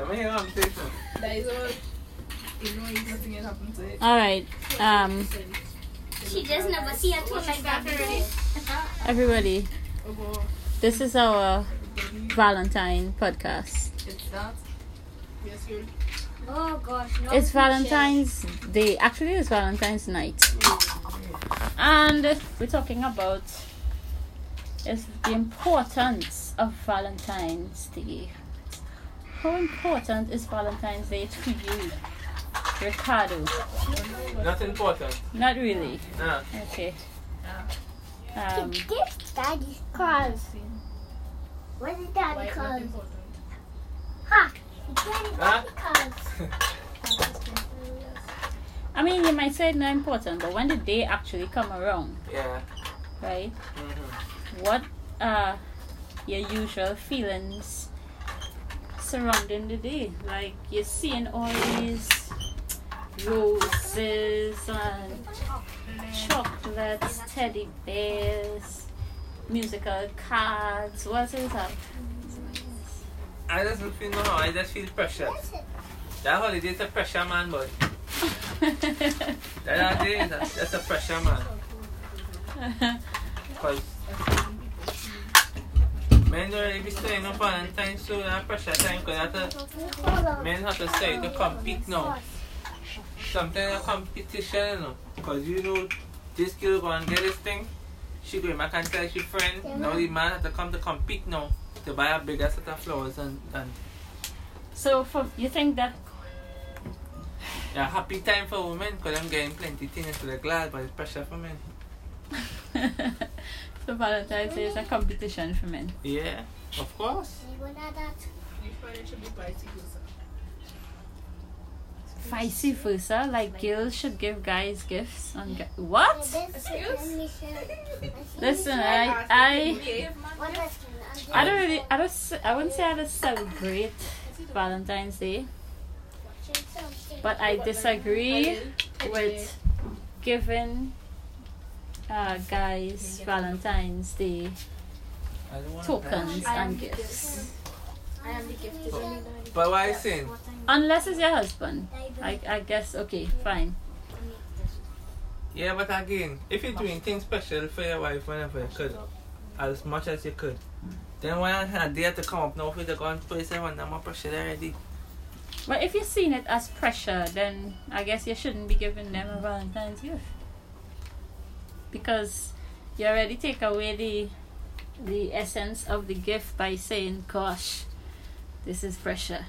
Let me hear I'm saying. That is all. You know, if nothing had happened to it. All right. Um, She just never see a tool like that already. everybody, this is our Valentine podcast. It's that. Yes, you're. Oh gosh, no. It's Valentine's Day. Actually, it's Valentine's night. And we're talking about is the importance of Valentine's Day. How important is Valentine's Day to you, Ricardo? Not important. Not really. Nah. Okay. Um, gift daddy's cards. What is Why daddy it's not cards? important. Ha! Daddy Huh? cards. I mean, you might say it's not important, but when the day actually come around, yeah. right? Mm-hmm. What are your usual feelings surrounding the day? Like you're seeing all these roses and chocolates, teddy bears, musical cards. What is that? I just don't feel no, I just feel pressure. That holiday is a pressure man, boy. that holiday is a, that's a pressure man. Cause men don't really be staying up Valentine's so that pressure time cause that's men have to say to compete now. Sometimes a competition, you know. Cause you know this girl gonna get this thing. She go back and tell she friend. Now the man have to come to compete now to buy a bigger set of flowers and, and so, for you think that yeah, happy time for women because I'm getting plenty things to the glad, but it's pressure for men. so Valentine's Day is a competition for men? Yeah, of course. You probably should be vice versa. Vice versa, like girls should give guys gifts on gu- what? Listen, I I Behave. I don't really I don't s- I wouldn't say I don't celebrate Valentine's Day, but I disagree with giving uh, guys Valentine's Day I don't tokens I and the gifts. I am the gifted one. But what I saying? Unless it's your husband. I, I guess, okay, fine. Yeah, but again, if you're doing things special for your wife whenever you could, as much as you could, then why not have dare to come up now for the gun place and want more pressure already? But if you're seeing it as pressure, then I guess you shouldn't be giving them a Valentine's gift. Because you already take away the the essence of the gift by saying, gosh, this is pressure.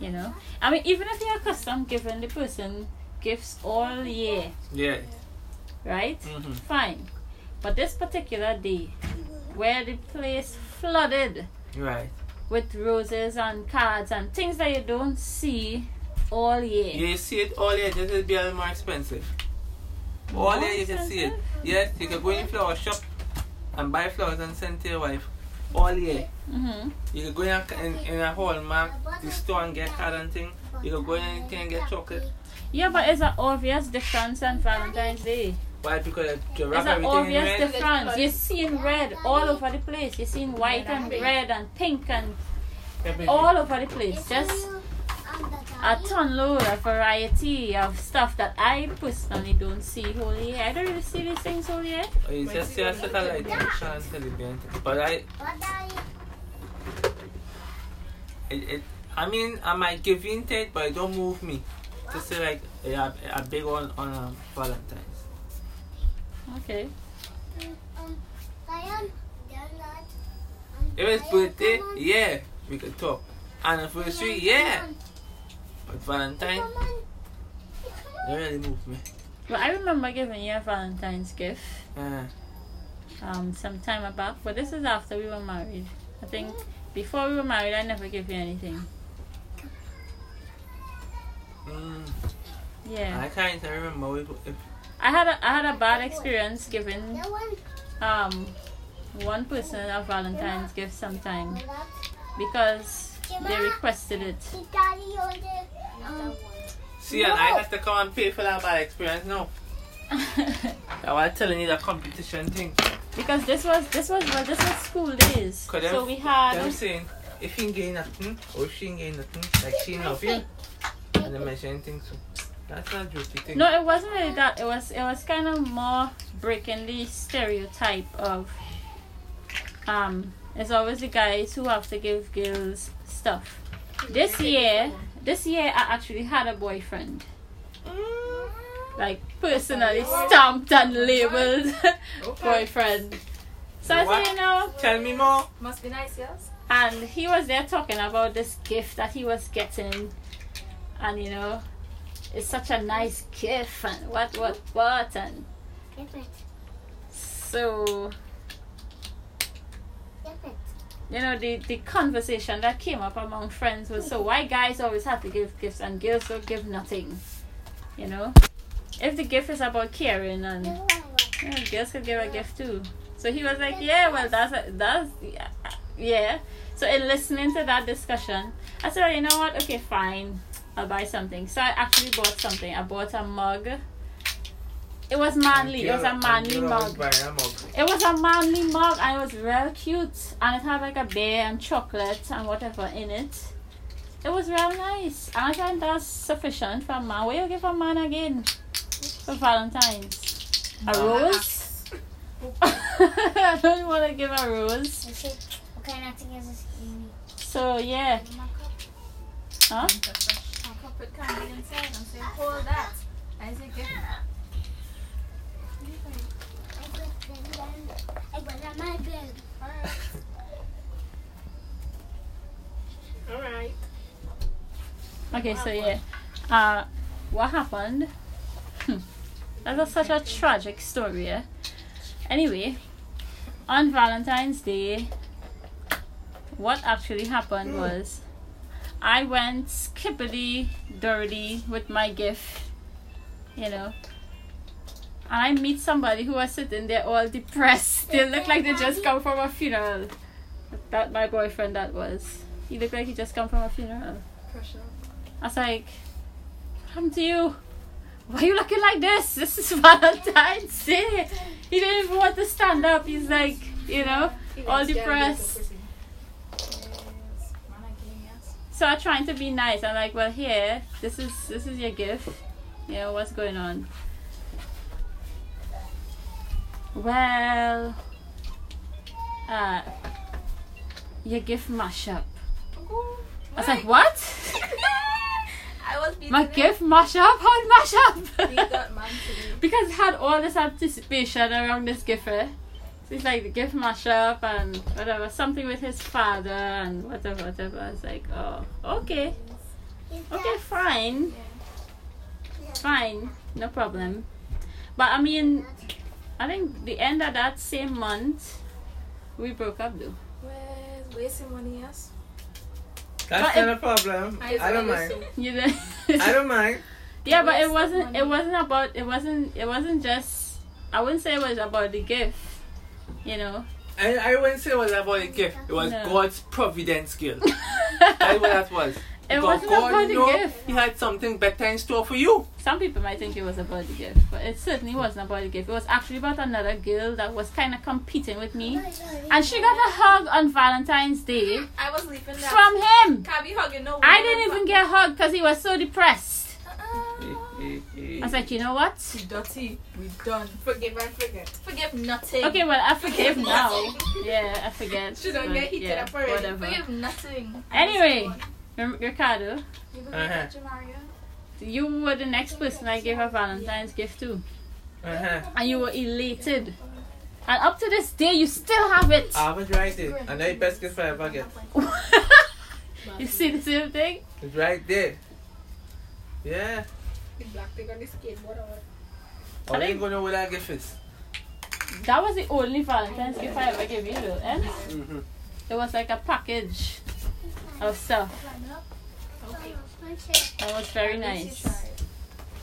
You know? I mean, even if you're accustomed giving the person gifts all year, Yeah. right? Mm-hmm. Fine. But this particular day, where the place flooded Right. with roses and cards and things that you don't see all year. You see it all year, This it'll be a little more expensive. All year you can see it. Yes, you can go in flower shop and buy flowers and send to your wife. All year. Mm-hmm. You can go in a, in, in a Hallmark, the store and get card and thing. You can go in anything and get chocolate. Yeah, but it's an obvious difference on Valentine's Day. Why? Because you It's wrap an everything in obvious red. difference. You're seeing red all over the place. You're seeing white and red and pink and all over the place. Just a ton load of variety of stuff that I personally don't see whole year. I don't really see these things whole year. Or you just see a satellite chance. But I, it, it, I mean, I might give in to it, but it don't move me. To say like a, a big one on um, Valentine's. Okay. If it's birthday, yeah, we could talk. Anniversary, yeah. But Valentine, it really moved me. But I remember giving you a Valentine's gift Uh, um some time back, but this is after we were married. I think before we were married, I never gave you anything. mm, Yeah. I can't even remember if, if I had a, I had a bad experience giving um one person a Valentine's gift sometime because they requested it. See, and I have to come and pay for that bad experience now. I was telling you the competition thing. because this was this was well, this was school days, them, so we had them saying, if he ain't getting nothing, or she ain't getting nothing, like she ain't love you, and then mention anything, so that's not a jokey thing. No, it wasn't really that. It was it was kind of more breaking the stereotype of um it's always the guys who have to give girls stuff. This year this year I actually had a boyfriend. Mm. Like personally stamped and labeled boyfriend. So I said, you know, Tell me more. Must be nice, yes? and he was there talking about this gift that he was getting and you know it's such a nice gift and what what what and so Give it. You know the the conversation that came up among friends was so why guys always have to give gifts and girls don't give nothing? You know? If the gift is about caring and you know, girls could give a gift too. So he was like yeah well that's a, that's yeah, yeah so in listening to that discussion i said "Oh, you know what? Okay fine. I'll buy something. So i actually bought something. I bought a mug it was manly it was a manly mug Buying a mug. it was a manly mug and it was real cute and it had like a bear and chocolate and whatever in it. It was real nice. And I think that's sufficient for a man. What you give a man again for Valentine's? A rose? I don't want to give a rose. I said, what kind of thing is this? Amy? So yeah. Give my. Huh? A cup with candy inside and say, hold that. I say, give I put it down. I put it on my bed. Alright. Okay, so yeah. Uh what happened? Hmm. That was such a tragic story, yeah. Anyway, on Valentine's Day, what actually happened was I went skippity dirty with my gift, you know. And I meet somebody who was sitting there all depressed. They look like they just come from a funeral. That my boyfriend that was. He looked like he just come from a funeral. Pressure. I was like, what happened to you? Why are you looking like this? This is Valentine's Day. He didn't even want to stand up. He's like, you know, all depressed. Yes. Man, I can, yes. So I'm trying to be nice. I'm like, well, here, this is this is your gift. You know what's going on. Well, uh, your gift mashup. I was like, what? I was My gift mashup? How it mash up? Beat that man today. because it had all this anticipation around this gift. Eh? So it's like the gift mashup and whatever, something with his father and whatever, whatever. I was like, oh, okay, okay, fine, fine, no problem. But I mean, I think the end of that same month, we broke up though. Well, wasting money, yes. That's But not a problem. I I don't mind. You know? I don't mind. Yeah, but it wasn't. money. It wasn't about. It wasn't. It wasn't just. I wouldn't say it was about the gift. You know. I, I wouldn't say it was about the gift. It was No. God's providence gift. That's what that was. It Because wasn't God about the knew gift. He had something better in store for you. Some people might think it was about the gift, but it certainly wasn't about the gift. It was actually about another girl that was kind of competing with me, and she got a hug on Valentine's Day I was leaving that. from him. Can't be hugging no I didn't even get a hug because he was so depressed. Uh-uh. I was like, you know what? We dirty. We done. Forgive and forget. Forgive nothing. Okay, well I forgive now. Yeah, I forget. She don't but get heated yeah, up already. Whatever. Forgive nothing. Anyway. Rem- Ricardo, You believe Uh-huh. that, Jamaria? you were the next person I gave a Valentine's gift to. Uh-huh. And you were elated. And up to this day, you still have it. I have it right there. And the best gift I ever get. you see the same thing? It's right there. Yeah. The black thing on the skateboard or what? All think- you gonna know what that gift is. That was the only Valentine's gift I ever gave you, though. Eh? Mm-hmm. It was like a package of stuff. Okay. That was very nice.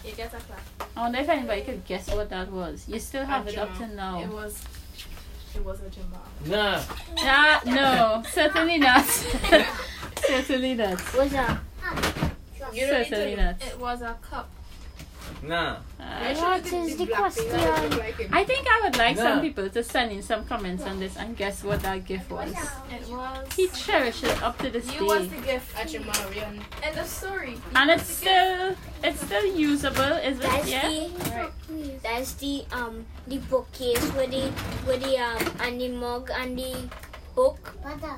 You get a clap. I wonder if anybody could guess what that was. You still have A it up jar. to now. It was. It was a jamba. Nah. Ah, no, certainly not. certainly not. What's up? You Certainly not. It was a cup. Nah. Uh, What is the question? I think I would like some people to send in some comments on this and guess what that gift was. It was. He cherished it up to this You was the gift. At your Marion. End of story. You And it's the gift. still it's still usable, is it? That's Yeah. the that's the um the bookcase with the with the um and the mug and the book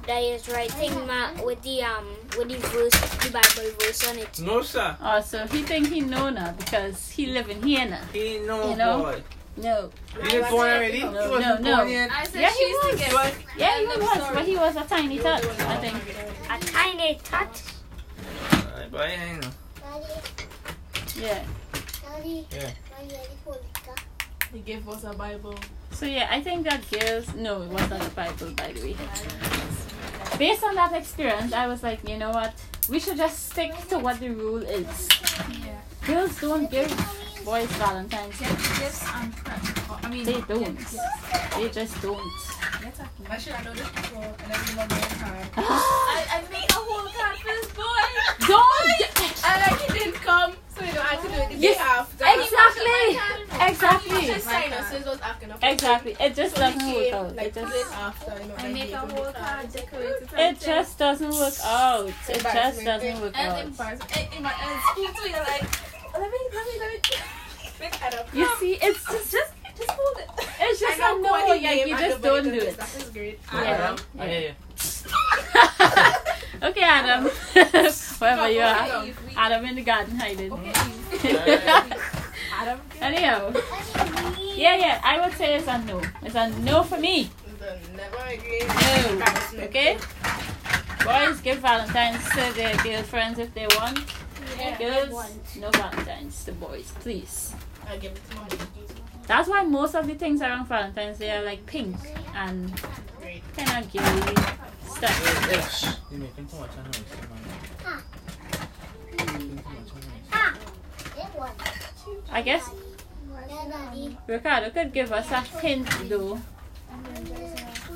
that is writing ma- with the um with the verse the Bible verse on it. No, sir. Oh, so he think he know now because he living here now. He know, You know? boy. No. He was born already? No, he no, no. I said Yeah, he was. the Yeah, he was, story. but he was a tiny tot, I think. A tiny tot. Uh, but I know. Yeah. Yeah. The gift was a Bible. So yeah, I think that girls no, it was not a Bible by the way. Based on that experience, I was like, you know what? We should just stick to what the rule is. Yeah. Girls don't give boys Valentine's gifts. and presents. I mean, They don't. They just don't. Get a- I should have known this before, and then you know my card. I, I made a whole card for this boy. Don't! And like he didn't come, so you know I had to do it the Yes, day after. Exactly! Exactly! Just sign us, so it was after. Exactly. It just So doesn't work out. Like It just days after, you know, I then make a whole card, decorate it. it just doesn't work out. It just doesn't work And out. And in my and school too, you're like, let me, let me, let me. Big head up. You see, it's just Just, just hold it. it's just I know a no. what he Like gave, you I just know don't he do it. That is great. Yeah. I hear you. okay, Adam. Wherever you are. Okay, Adam in the garden hiding. Okay, Adam. Anyhow. Yeah, yeah, I would say it's a no. It's a no for me. Never again. No. Okay? Boys give Valentine's to their girlfriends if they want. Yeah. Girls, no Valentine's to boys, please. I give it to mommy. That's why most of the things around Valentine's Day are like pink and Great. kind of girly stuff. Hey, hey. You're making too much noise, man. Making too much noise. I guess Ricardo could give us a hint though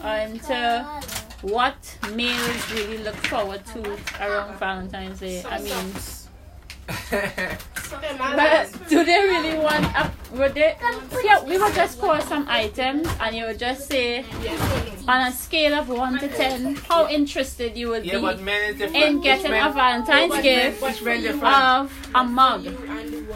into what males really look forward to around Valentine's Day. I mean, Okay, my but do they really want a would they yeah we would just call some items and you would just say on a scale of 1 to 10 how interested you would be men is different. in getting a Valentine's gift Each man different. of a mug You and you.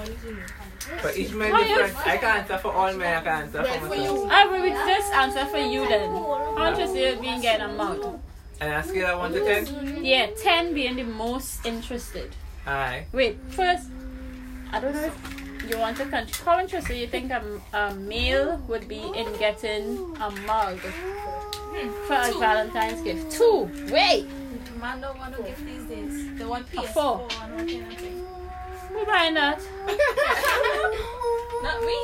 But each man different. I can't answer for all men. I can't answer for myself. I will just answer for you then how interested you would be in getting a mug And I scale of 1 to 10? yeah 10 being the most interested Aye. wait first I don't know if you want to con- how interested you think a, a male would be in getting a mug for a Valentine's gift two wait Man don't want to gift these days. They want PS4 four. and all kind of thing. who buying that Not me.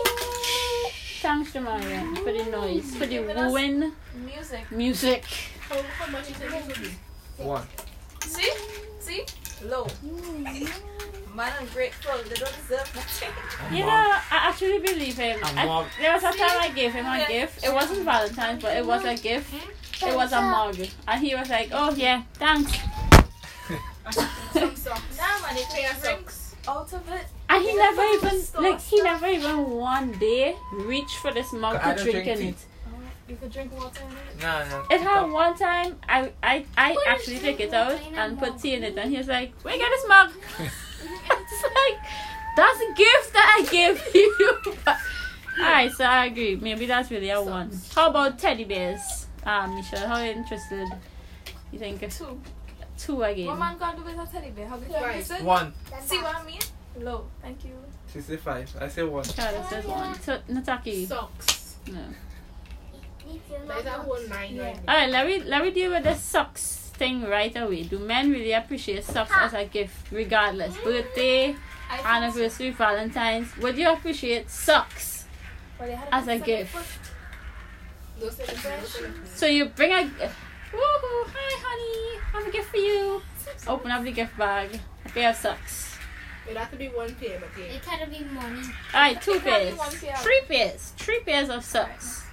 Thanks to Marian for the noise, for the wooing Music. music. How, how much you think it would be? One. See? See? Low. Mm. Man ungrateful. They don't deserve nothing. You know, I actually believe him. A I, mug. there was a time I gave him a gift. It wasn't Valentine's, but it was a gift. It was a mug. And he was like, oh yeah, thanks. Some socks. Nah, man, they Pair take of drinks socks. out of it. And he never even, Stop, like, he never even one day reached for this mug I to drink drink in it. You could drink water in it. No, no. It had one time, I, I, I actually took it out and put tea in it, and he was like, where you get this mug? it's like, that's a gift that I give you. Alright, so I agree. Maybe that's really a one. How about teddy bears? Um, Michelle, how interested you think? Two. Two again. What man gonna do with a teddy bear? How good Right. is it? One. See what I mean? Low. Thank you. She said five. I say one. Carlos says one. So, Nataki. Socks. No. There's a whole nine right there. Alright, let me let me deal with the socks thing right away. Do men really appreciate socks as a gift, regardless? Birthday, I think anniversary, Valentine's. Would you appreciate socks Well, as a good gift? Those are the those are the- So you bring a woohoo, hi honey, I have a gift for you. Open up the gift bag. A pair of socks. It have to be one pair, but yeah. It had to be money. Alright, two It can't be pairs. one pair. Three pairs. Three pairs of socks.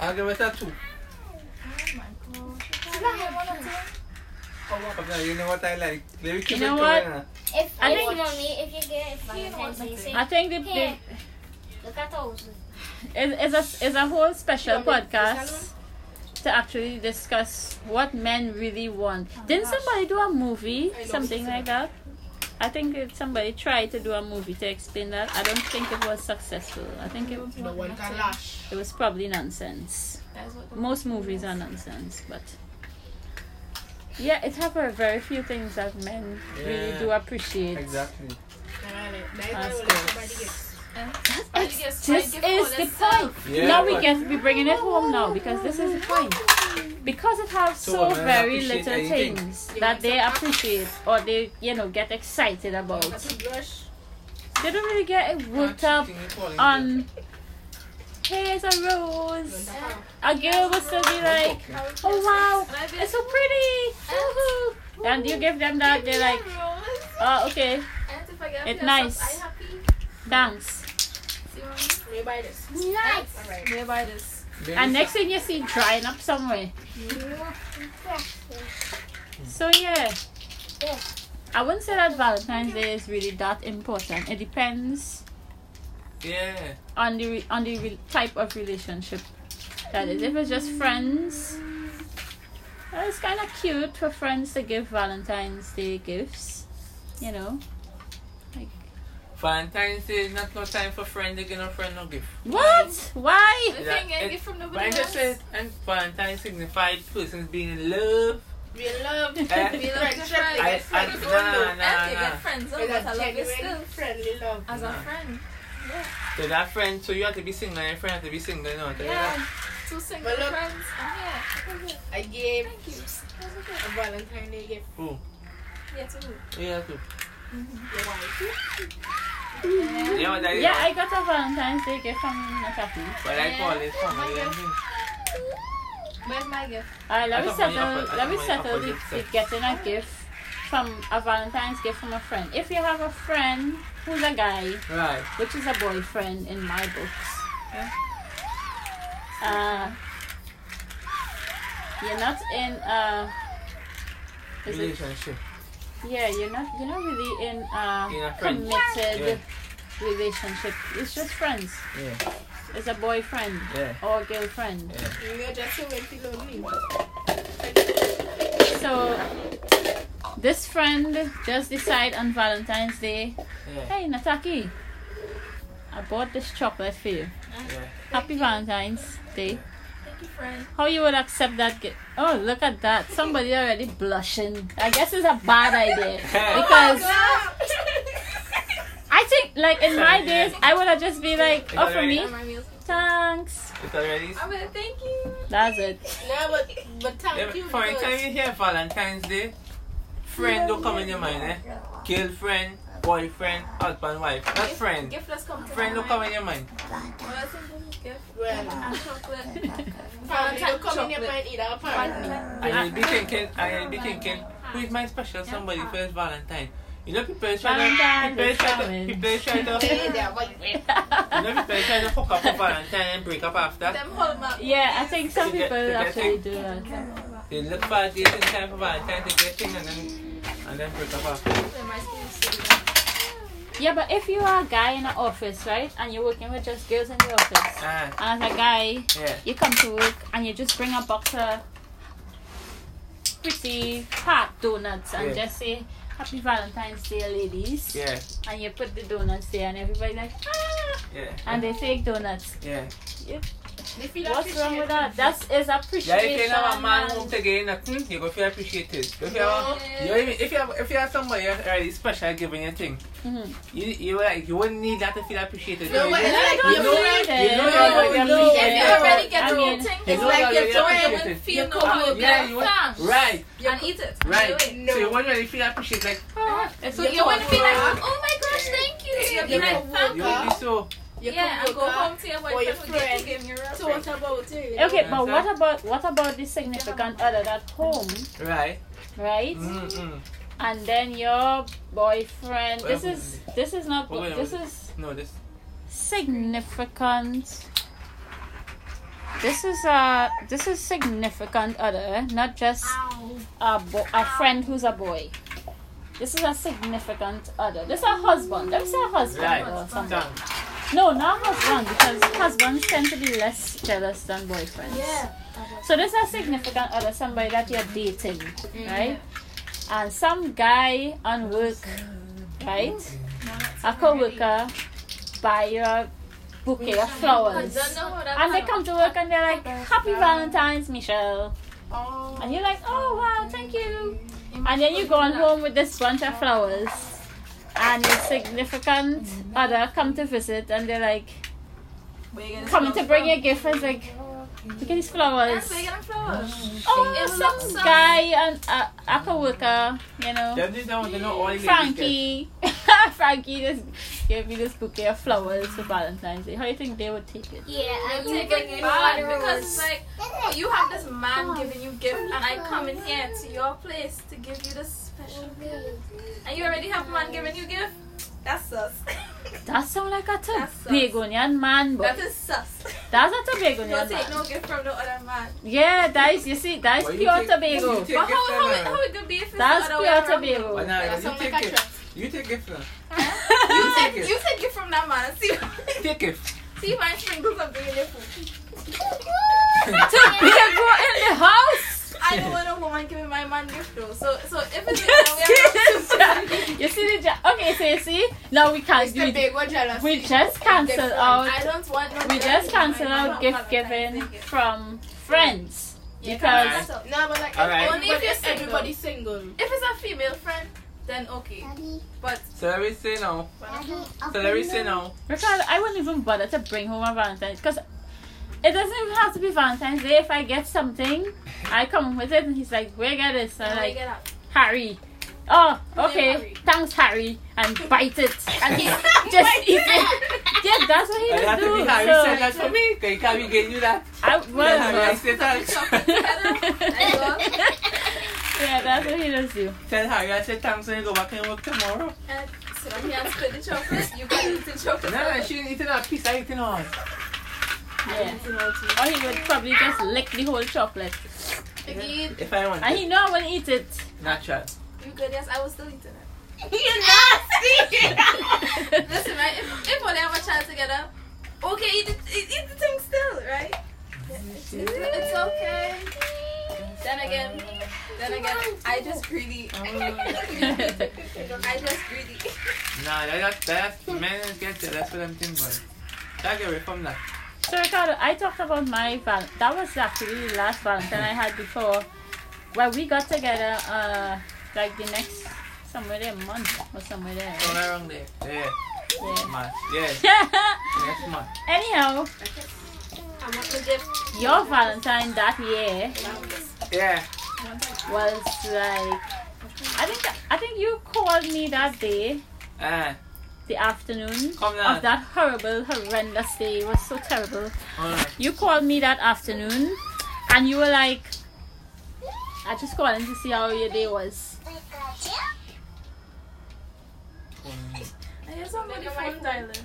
I'll give it a two. Oh my gosh. You can't have one or two. You know what I like? Let me keep You know it what? going. If I I think- think mommy, if you get Valentine's Day, I think the, the look at those. is is a is a whole special You want me- this podcast to actually discuss what men really want. Oh Didn't somebody do a movie, something sister. like that? I think it, somebody tried to do a movie to explain that. I don't think it was successful. I think it, No one can lash. it was probably nonsense. That's what the Most movies are nonsense, but yeah, it have a very few things that men really do appreciate. Exactly. That's That's good. good. Somebody gets. Somebody gets This is the point. Yeah, now we but- get to be bringing it home now because this is the point. Because it has So so, very little anything. things They that they appreciate or they, you know, get excited about. They don't really get worked up on. Here's a rose. A girl will still be like, "Oh wow, And I be it's so pretty!" And you give them that, they're like, "Oh, okay, And if I get It's nice. I thanks." See what May buy this. Nice. Alright. mean? May buy this. And next thing you see, drying up somewhere. So yeah, I wouldn't say that Valentine's Day is really that important. It depends Yeah. on the re- on the re- type of relationship that is. If it's just friends, well, it's kind of cute for friends to give Valentine's Day gifts. You know, Valentine's Day is not no time for friend to give no friend no gift. what? Why? The Yeah, thing I it- get from But nobody I just else. said, and Valentine's signified persons being in love. We love. Eh? We love your Friendship. friends. I- I- Friends nah, only. nah, And you nah. get friends With over, a but I love you genuine still. friendly love. As a Nah. friend. So that friend, so you have to be single and your friend have to be single, you know. tell you that? Yeah. Two single But look- friends. I'm here. I gave Thank you. a Valentine's Day gift Who? Yeah, too. Yeah, too. to your wife. Yeah, but that is Yeah, I got a Valentine's Day gift from Nataki. But I call it family and thing. Where's my gift? Alright, let I me thought when you settle. I Let me thought when you settle offer the, the getting a gift from a Valentine's gift from a friend. If you have a friend who's a guy, Right. which is a boyfriend in my books, uh, you're not in a. Is it, Relationship. Yeah, you're not. You're not really in a In a friend. committed relationship. It's just friends. Yeah. It's a boyfriend Yeah. or girlfriend. Yeah. You know, just to make lonely. So this friend just decide on Valentine's Day, Yeah. hey Nataki, I bought this chocolate for you. Yeah. Happy Valentine's Day. Thank you, friend. How you would accept that gift? Oh, look at that. Somebody already blushing. I guess it's a bad idea. Because I think like in my days I would have just be like, oh for me, Where's my music? thanks. It's already. I'm gonna thank you. That's it. No, but, but thank Yeah, you. for any time you hear Valentine's Day, friend don't come in your mind, eh? Girlfriend, boyfriend, husband, wife. Not friend. Gift let's come Friend don't come in your mind. Well, I gift. Well, And chocolate. family don't come in your chocolate. mind either, apparently. And you'll be thinking, you'll be thinking, who is my special somebody for this Valentine? You know, people try to, people try to, people try to, you people try to hook up for Valentine and break up after. Them yeah, I think some people actually do that. They look for a date in time for Valentine to get thing and then, and then break up after. Them my skin city. Yeah, but if you are a guy in an office, right, and you're working with just girls in the office, Ah, and as a guy, yeah. you come to work and you just bring a box of pretty hot donuts and Yeah. just say Happy Valentine's Day, ladies. Yeah, And you put the donuts there, and everybody like, ah, yeah, and they take donuts. yeah. Feel What's wrong with that? That is appreciated. Yeah, if you have a man and- home to get nothing, you go feel appreciated. If you have, a, you even, if you have, if you have somebody already special giving you a thing, Mhm. you you like you wouldn't need that to feel appreciated. No, you but it's like You you don't know- need it. you know You you're don't already need If it. you already get I the mean, whole thing, you it's know like you're you already throw it appreciated. and feel no You good. cook- yeah, Get you want, thanks. right, And eat it. right. Enjoy it. So you wouldn't really feel appreciated, like oh, It's So okay. you want to be like, Huh? oh my gosh, thank you. You'll be You like, could thank you you. would be so. You Yeah, could and go home to your or your boyfriend who get to give you a So what about it? Okay, but Understand? what about what about the significant other at home, Right. right? Mm-mm. And then your boyfriend. This Well, is this is not. wait, wait, This wait. is No, this. significant. This is a this is significant other, not just a, bo- a friend who's a boy. This is a significant other. This is a husband. Let me say a husband Right. or something. No, not husband because husbands tend to be less jealous than boyfriends. Yeah. So this is a significant other, somebody that you're dating, right? And some guy on work, right? A co-worker buy you a bouquet of flowers. Don't know how that And they come to work and they're like, Happy Valentine's, Michelle. Oh. And you're like, Oh wow, thank you. And then you go on home with this bunch of flowers. And your significant mm-hmm. other come to visit and they're like, Where you getting coming to bring from? you a gift. I was like, look at these flowers. Yes, where you flowers? Oh, It some looks so- guy and uh, a co-worker, you know, Them they don't want know all the Frankie. Frankie just gave me this bouquet of flowers for Valentine's Day. How do you think they would take it? Yeah, I and you take bring it in bad because it's like oh, you have this man giving you gift and I come in here to your place to give you this special gift. And you already have a man giving you gift? That's sus. That sound like a That's sus. Tobagonian man, that but is sus. that's a Don't Tobagonian take no gift from the other man. Yeah, that is, you see, that is Why you pure take- Tobago. you take- But how, gift how, it, from how it could be if it's That's the other pure way around? Tobago. But nah, you sound take like a it. trap. You take it from. You You take, take it. you take it from that man see, Take it. see if I sprinkle something in your food. Tobago in the house! I don't want a woman giving my man gift though. So, so if it's the other way you see the ja- okay, so you see, now we can't It's do big one jealous. We just cancelled out I don't want no we just from cancelled my man out gift giving from friends. Yeah, because. No, but like Alright. Only if everybody, you're single. everybody's single. If it's a female friend, then okay. But So let me say now. So let me say no. Because I wouldn't even bother to bring home a Valentine's because it doesn't even have to be Valentine's Day. If I get something, I come with it and he's like, Where get this? And I'm like, get? Harry. Oh, okay. Harry? Thanks, Harry. And bite it. And he just eat it. Yeah, that's what he I does have to do. be Harry said that So, for me. Can you can't be getting you that? I, Then Harry, I well, say thanks. yeah, that's what he does do. Tell Harry I said thanks when you go back and work tomorrow. Uh, and sit down here and split the chocolate. You can eat the chocolate. No, no, she ain't eating a piece. I eating all. Yeah. Or he would probably just lick the whole chocolate. Again, If I want And it. he know I wouldn't eat it. Natural. you good? Yes, I was still eating it. You're nasty! Listen, right? If, if we have a child together, okay, eat the, eat, eat the thing still, right? It's, it's, it's okay. Then again, then again, I just greedy. I just greedy. Nah, that, that, that's men get jealous for them things, but try get away from that. So Ricardo, I talked about my val. That was actually the last Valentine I had before. Well, we got together, uh, like the next somewhere there month or somewhere there. Somewhere around there. Yeah. Yeah. Man. Yeah. Next month. Anyhow, I want to give. your Valentine that year Yeah. was like, I think I think you called me that day, Ah. The afternoon of that horrible, horrendous day. It was so terrible. Alright. You called me that afternoon, and you were like, I just calling to see how your day was. I hear somebody phone dialing.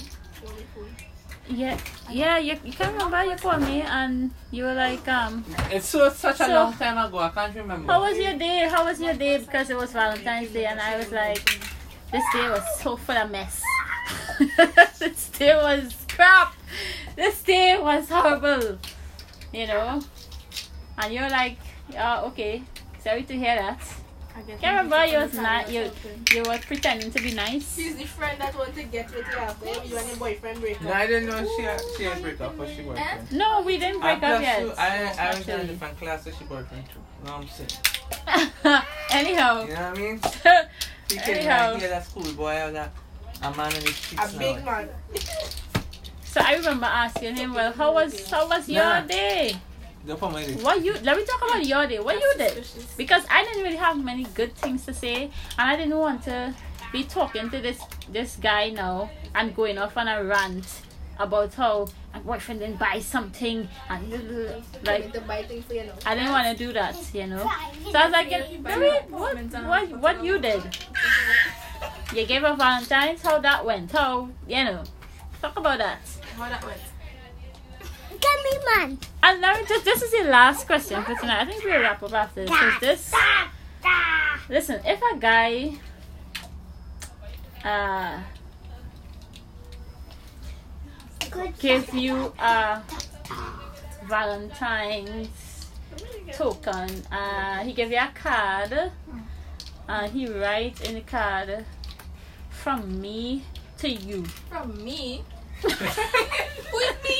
Yeah, yeah, you, you can remember you called me and you were like, um, It's so such a So- long time ago. I can't remember. how was your day? How was your day? Because it was Valentine's Day and I was like, this day was so full of mess. this day was crap. This day was horrible. You know? And you're like, oh, okay. Sorry to hear that. I Can't remember you was not you you were pretending to be nice. She's the friend that want to get with you after you and your boyfriend break No, up. I didn't know she had, she had break up, but she boyfriend. No, we didn't break I up plus yet. two- I, I went to a actually. different class, so she boyfriend too. You know what I'm saying? Anyhow. You know what I mean? He came Anyhow. like, yeah, that schoolboy or that a man in the streets A big now. man. So I remember asking him, well, how was how was your day? Don't put. What you let me talk about your day. What you did? Suspicious. Because I didn't really have many good things to say, and I didn't want to be talking to this this guy now and going off on a rant about how my boyfriend didn't buy something and like to buy things for you know. I didn't want to do that, you know. So I was like, "Baby, what what what you did? You gave her Valentine's. How that went? How you know? Talk about that." How that went? Tell me, man. And let me just, this is the last question for tonight. I think we'll wrap up after this. 'cause this, Listen, if a guy uh give you a Valentine's token, uh he give you a card and he writes in the card from me to you. From me? who is me?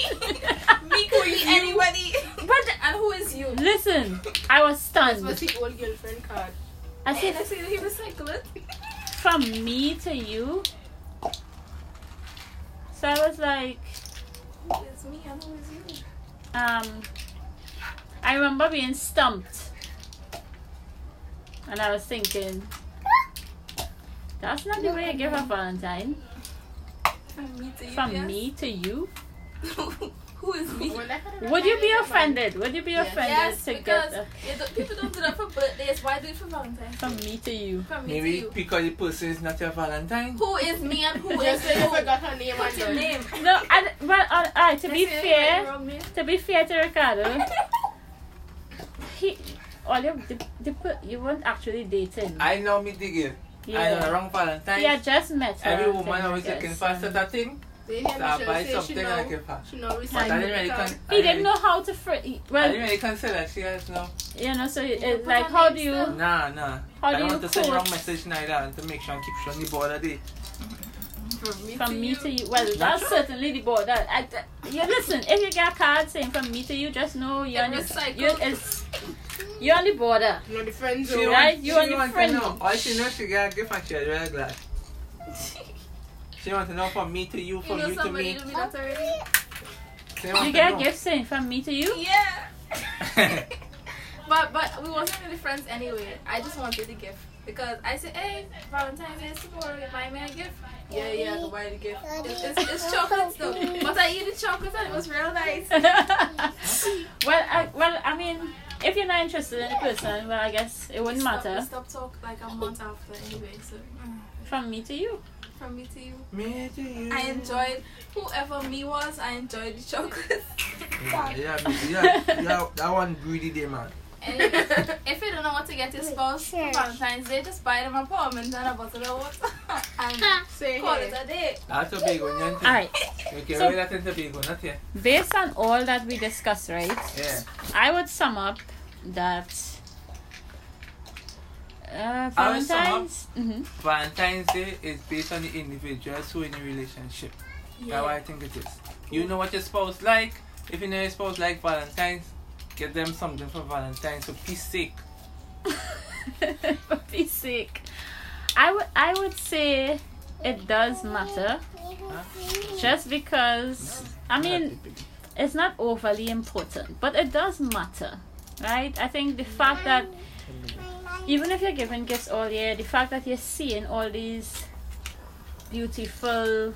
me could be anybody. But and who is you? listen, I was stunned. What's the old girlfriend card? I said I see he recycle it. from me to you. So I was like, Who is me and who is you? um, I remember being stumped, and I was thinking, that's not the way I give a Valentine. From me to you. From yes. me to you. who is me? Well, I had a Would you be offended? Would you be Yes. offended Yes, to because get a, don't- people don't do that for birthdays. Why do it for Valentine's? from me to you? From me to you. because the person is not your Valentine. Who is me and who Just is so you you? forgot her name What's your name? No, I, well, uh, alright, to be That's it, fair, wrong to be fair to Ricardo, he, all you, the, the, you weren't actually dating. I know me dig it. I know the wrong Valentine. He had just met her. Every woman always guess, looking for and- such a thing. They hear So I buy say something she and I know, give her. she know But I didn't really con- He didn't know how to fr- I didn't really consider she has no. you know. So it, put like, how do you? Nah, nah. How I do don't you want to send wrong message neither and to make sure and keep you on the ball of the day. From me From to me you. to you. Well, that's certainly the border. I, you listen. If you get a card saying from me to you, just know you're on the, recycled. you're, it's, you're on the border. You know the friend zone. Right, you she and your want to friend. know. All she knows she got a gift and she's really glad. She wants to know from me to you, You from know you to me. to be that already? You get a gift saying from me to you. Yeah. But but we wasn't really friends anyway. I just wanted the gift because I said, hey, Valentine's Day is tomorrow. You buy me a gift. Yeah, yeah, I can buy the gift. It's, it's, it's chocolates though, but I eat the chocolate and it was real nice. well, I, well, I mean, if you're not interested in the person, well, I guess it wouldn't Stop- matter. Stop talk like a month after anyway. So From me to you. From me to you, Me to you. I enjoyed whoever me was. I enjoyed the chocolates. Yeah, yeah, yeah, yeah, that one greedy day, man. And if you don't know what to get your spouse for Valentine's Day, just buy them a almonds and a bottle of water and Say call it a day. That's a big one, you Alright, Okay, So- so, that in Tobago, not here. based on all that we discussed, right? Yeah. I would sum up that uh, I would sum up- Valentine's. hmm Valentine's Day is based on the individuals who are in a relationship. That's what I think it is. You know what your spouse like. If you know your spouse like Valentine's, get them something for Valentine's for peace sake. For peace sake, I would I would say it does matter, just because I mean it's not overly important, but it does matter, right? I think the fact that even if you're giving gifts all year, the fact that you're seeing all these beautiful,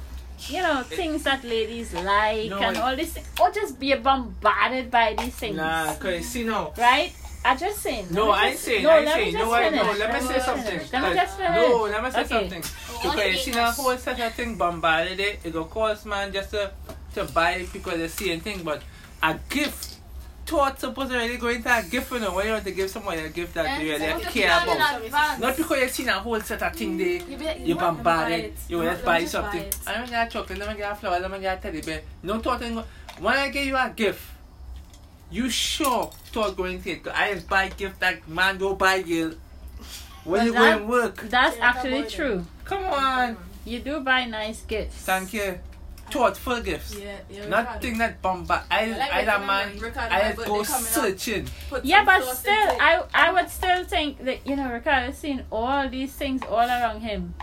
you know, things that ladies like No, and I- all this, or just be bombarded by these things, Nah, cause you see now. right? I just saying. No, I ain't saying, no, I ain't let me saying. just No, I finish. no. Let me say just something. finish. Let me 'Cause- just finish. No, let me say Okay. something. Oh, because you see now, whole such a thing bombarded it. It go cost man just to to buy it because they see a thing, but a gift. Thought supposed to really go into a gift, you know, when you eh, want to give someone a gift that you really care about. Not because you've seen a whole set of thing there. Mm, you, be, You want them buy bombarded. it. You want just them buy to something. it. I don't get a chocolate, let me get a flower, let me get a teddy bear. No thought in when I give you a gift, you sure thought going to it. 'Cause I just buy gift that man go buy girl. When But you that- go and work. That's Yeah, actually true. Come on. You do buy nice gifts. Thank you. Thoughtful gifts. Yeah, yeah. Nothing that bombard. I, Like I, that Ricardo, man, Ricardo, I my just go birthday coming up. searching. Put Yeah, but still. I I would still think that you know Ricardo's seen all these things all around him,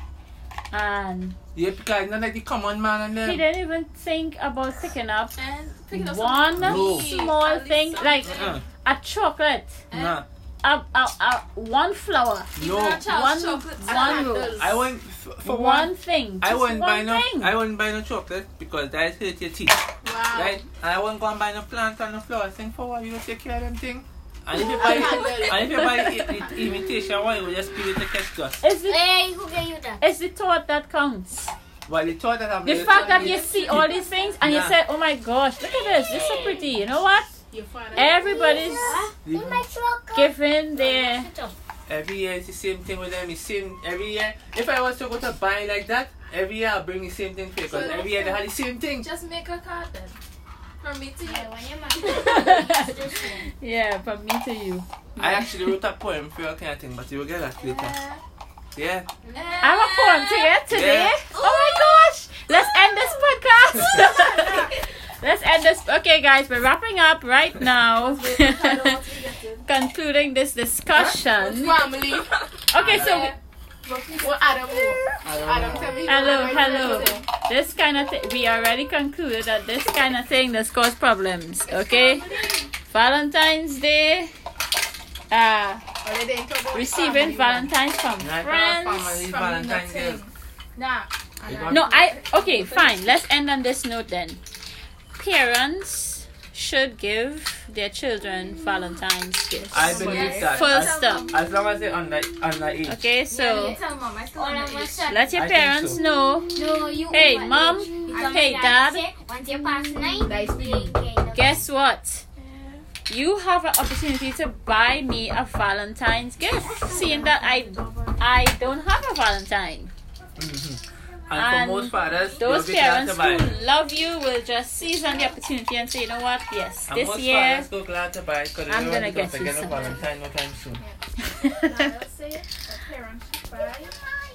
and Yeah, because none like the common man and he them. didn't even think about picking up and pick up one No. small thing, something. like- Uh, a chocolate, nah. A, a, a one flower, No. Even a child's One- chocolate one rose. I won't, f- for one, one, thing. I just wouldn't buy no, thing. I wouldn't buy no chocolate because that hurt your teeth. Wow. Right? And I won't go and buy no plant and no flowers. Thing for what? You don't take care of them thing. And if you buy, and if you buy i- i- imitation one, you will just give it to catch dust. it's the Hey, who gave you that? it's the thought that counts. But the thought that I'm The fact that you see all these things and you say, "Oh my gosh, look at this! This is so pretty." You know what? Your father. Everybody's In my truck. giving their Every year it's the same thing with them. It's same every year. If I was to go to buy like that, every year I'll bring the same thing for you because So every year they had the same thing. Just make a card then. From me to you. yeah, from me to you. I actually wrote a poem for you kind of thing, but you will get that later. Yeah. I'm a poem to get today. Yeah. Oh my gosh! Let's end this podcast. Let's end this. Okay, guys, we're wrapping up right now. Concluding this discussion. Family. Okay, so we- What Adam? Adam, tell me. hello, hello. This kind of thing, we already concluded that this kind of thing does cause problems. Okay, Valentine's Day. Uh, receiving Valentine's from friends. family Valentine's Day. Nah. No, I okay, fine. Let's end on this note then. Parents should give their children Valentine's gifts. I believe that. First as, stop. as long as they're under under age. Okay, so Tell mom, I still All want of to a sudden. let your parents so. know. No, you. Hey, mom. Hey, dad. that, Once you pass nine, Nice you get Guess what? You have an opportunity to buy me a Valentine's gift, seeing that I I don't have a Valentine. Mhm. And, And for most fathers, Those they'll glad parents to buy. who love you will just seize on the opportunity and say, you know what? Yes, And this most year. go glad to buy because they I'm gonna want get to you get a something. Valentine no time soon.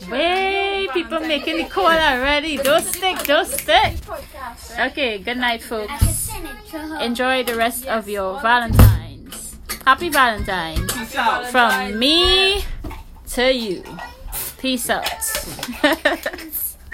Wait, people making the call already. Don't stick, don't stick. Okay, good night, folks. can send it to her. Enjoy the rest of your Valentines. Happy Valentine's Peace out. from me to you. Peace out.